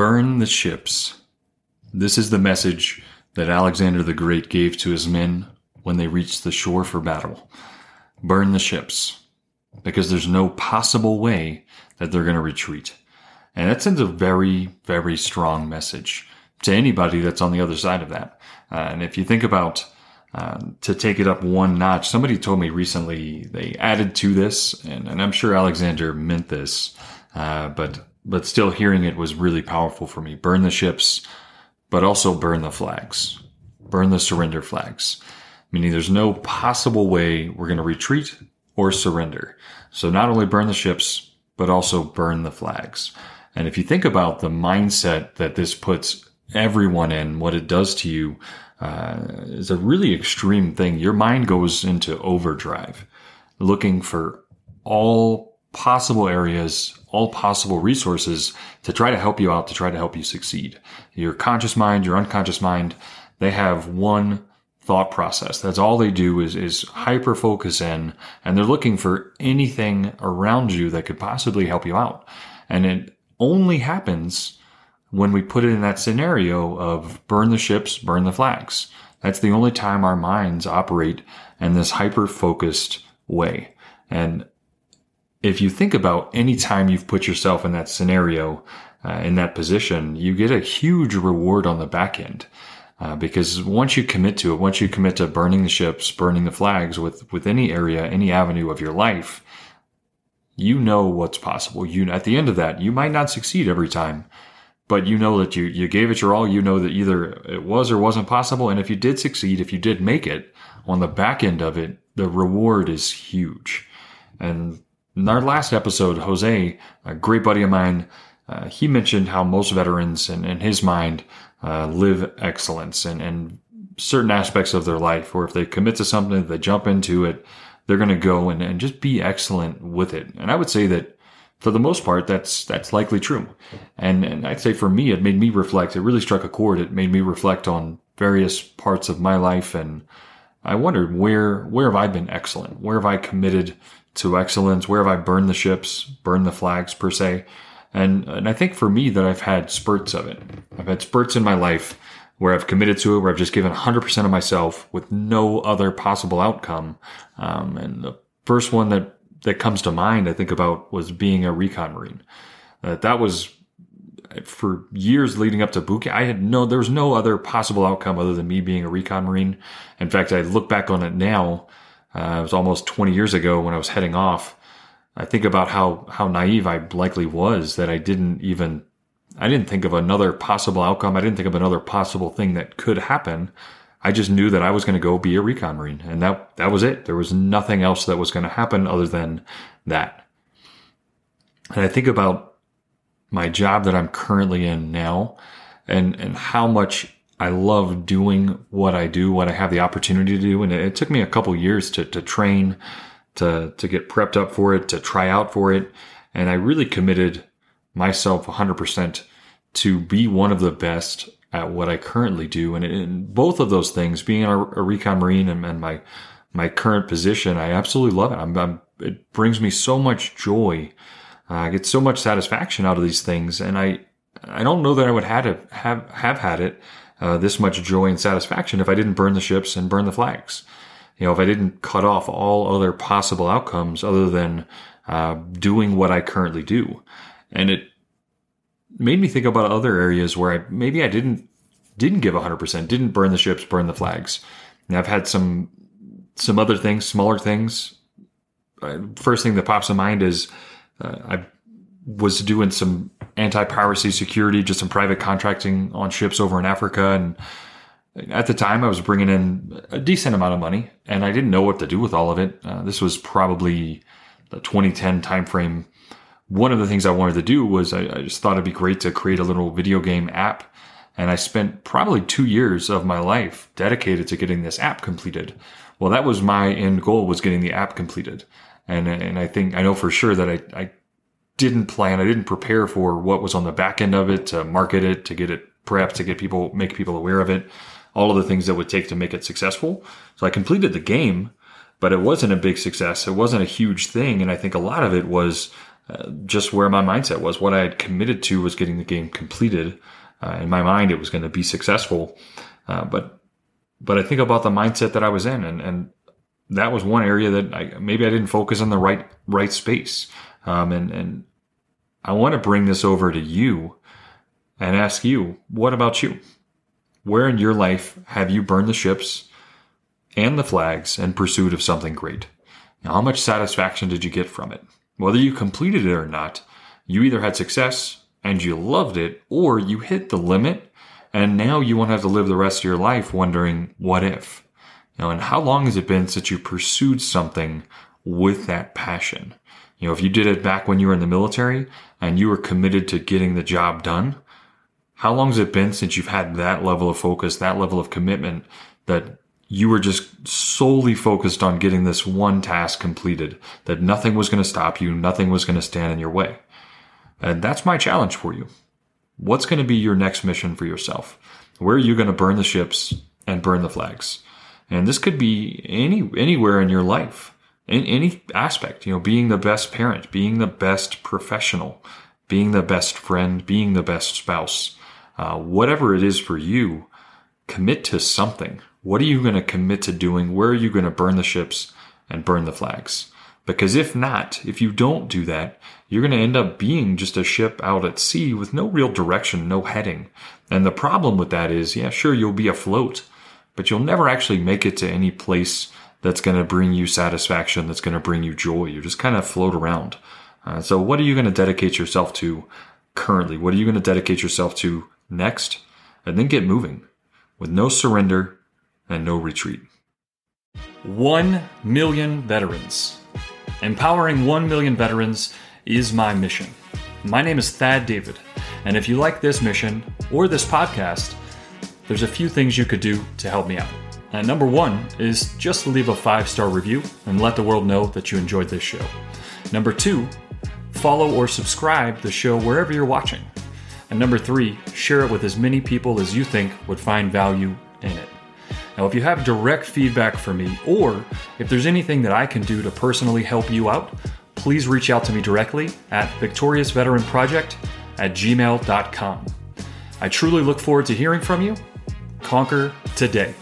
Burn the ships. This is the message that Alexander the Great gave to his men when they reached the shore for battle. Burn the ships, because there's no possible way that they're going to retreat. And that sends a very, very strong message to anybody that's on the other side of that. Uh, and if you think about uh, to take it up one notch, somebody told me recently they added to this, and, and I'm sure Alexander meant this, uh, but but still hearing it was really powerful for me. Burn the ships, but also burn the flags. Burn the surrender flags. Meaning there's no possible way we're going to retreat or surrender. So not only burn the ships, but also burn the flags. And if you think about the mindset that this puts everyone in, what it does to you, uh, is a really extreme thing. Your mind goes into overdrive, looking for all possible areas, all possible resources to try to help you out, to try to help you succeed. Your conscious mind, your unconscious mind, they have one thought process. That's all they do is, is hyper focus in and they're looking for anything around you that could possibly help you out. And it only happens when we put it in that scenario of burn the ships, burn the flags. That's the only time our minds operate in this hyper focused way. And if you think about any time you've put yourself in that scenario, uh, in that position, you get a huge reward on the back end. Uh, because once you commit to it, once you commit to burning the ships, burning the flags with, with any area, any avenue of your life, you know what's possible. You, at the end of that, you might not succeed every time, but you know that you, you gave it your all. You know that either it was or wasn't possible. And if you did succeed, if you did make it on the back end of it, the reward is huge. And in our last episode, Jose, a great buddy of mine, uh, he mentioned how most veterans, in, in his mind, uh, live excellence and, and certain aspects of their life, or if they commit to something, they jump into it, they're going to go and, and just be excellent with it. And I would say that for the most part, that's that's likely true. And and I'd say for me, it made me reflect. It really struck a chord. It made me reflect on various parts of my life, and I wondered where where have I been excellent? Where have I committed to excellence? Where have I burned the ships, burned the flags per se? And, and I think for me that I've had spurts of it. I've had spurts in my life where I've committed to it, where I've just given 100% of myself with no other possible outcome. Um, and the first one that, that comes to mind, I think about was being a recon Marine. Uh, that was for years leading up to boot camp. I had no, there was no other possible outcome other than me being a recon Marine. In fact, I look back on it now uh, it was almost 20 years ago when I was heading off. I think about how, how naive I likely was that I didn't even, I didn't think of another possible outcome. I didn't think of another possible thing that could happen. I just knew that I was going to go be a recon marine and that, that was it. There was nothing else that was going to happen other than that. And I think about my job that I'm currently in now and, and how much I love doing what I do, what I have the opportunity to do. And it, it took me a couple years to, to train, to, to get prepped up for it, to try out for it. And I really committed myself 100% to be one of the best at what I currently do. And in both of those things, being a, a recon Marine and, and, my, my current position, I absolutely love it. I'm, I'm, it brings me so much joy. Uh, I get so much satisfaction out of these things. And I, I don't know that I would have, have, have had it uh, this much joy and satisfaction if I didn't burn the ships and burn the flags. You know, if I didn't cut off all other possible outcomes other than uh, doing what I currently do. And it made me think about other areas where I maybe I didn't didn't give 100%, didn't burn the ships, burn the flags. And I've had some some other things, smaller things. Uh, first thing that pops in mind is uh, I was doing some anti-piracy security, just some private contracting on ships over in Africa. And at the time, I was bringing in a decent amount of money, and I didn't know what to do with all of it. Uh, this was probably the 2010 timeframe. One of the things I wanted to do was I, I just thought it'd be great to create a little video game app. And I spent probably two years of my life dedicated to getting this app completed. Well, that was my end goal was getting the app completed. And, and I think I know for sure that I, I didn't plan, I didn't prepare for what was on the back end of it to market it, to get it perhaps to get people, make people aware of it, all of the things that would take to make it successful. So I completed the game, but it wasn't a big success. It wasn't a huge thing. And I think a lot of it was uh, just where my mindset was. What I had committed to was getting the game completed. Uh, in my mind, it was going to be successful. Uh, but but I think about the mindset that I was in, and, and that was one area that I, maybe I didn't focus on the right right space. Um, and and I want to bring this over to you and ask you, what about you? Where in your life have you burned the ships and the flags in pursuit of something great? Now, how much satisfaction did you get from it? Whether you completed it or not, you either had success and you loved it, or you hit the limit and now you won't have to live the rest of your life wondering, what if? Know, and how long has it been since you pursued something with that passion? You know, if you did it back when you were in the military and you were committed to getting the job done, how long has it been since you've had that level of focus, that level of commitment that you were just solely focused on getting this one task completed, that nothing was going to stop you, nothing was going to stand in your way? And that's my challenge for you. What's going to be your next mission for yourself? Where are you going to burn the ships and burn the flags? And this could be any, anywhere in your life, in any aspect, you know, being the best parent, being the best professional, being the best friend, being the best spouse, uh, whatever it is for you, commit to something. What are you going to commit to doing? Where are you going to burn the ships and burn the flags? Because if not, if you don't do that, you're going to end up being just a ship out at sea with no real direction, no heading. And the problem with that is, yeah, sure, you'll be afloat, but you'll never actually make it to any place that's going to bring you satisfaction, that's going to bring you joy. You just kind of float around. Uh, so what are you going to dedicate yourself to currently? What are you going to dedicate yourself to next, and then get moving with no surrender and no retreat. 1 million veterans. Empowering 1 million veterans is my mission. My name is Thad David, and if you like this mission or this podcast, there's a few things you could do to help me out. And number one is just leave a five star review and let the world know that you enjoyed this show. Number two, follow or subscribe the show wherever you're watching. And number three, share it with as many people as you think would find value in it. Now, if you have direct feedback for me, or if there's anything that I can do to personally help you out, please reach out to me directly at victoriousveteranproject at gmail.com. I truly look forward to hearing from you. Conquer today.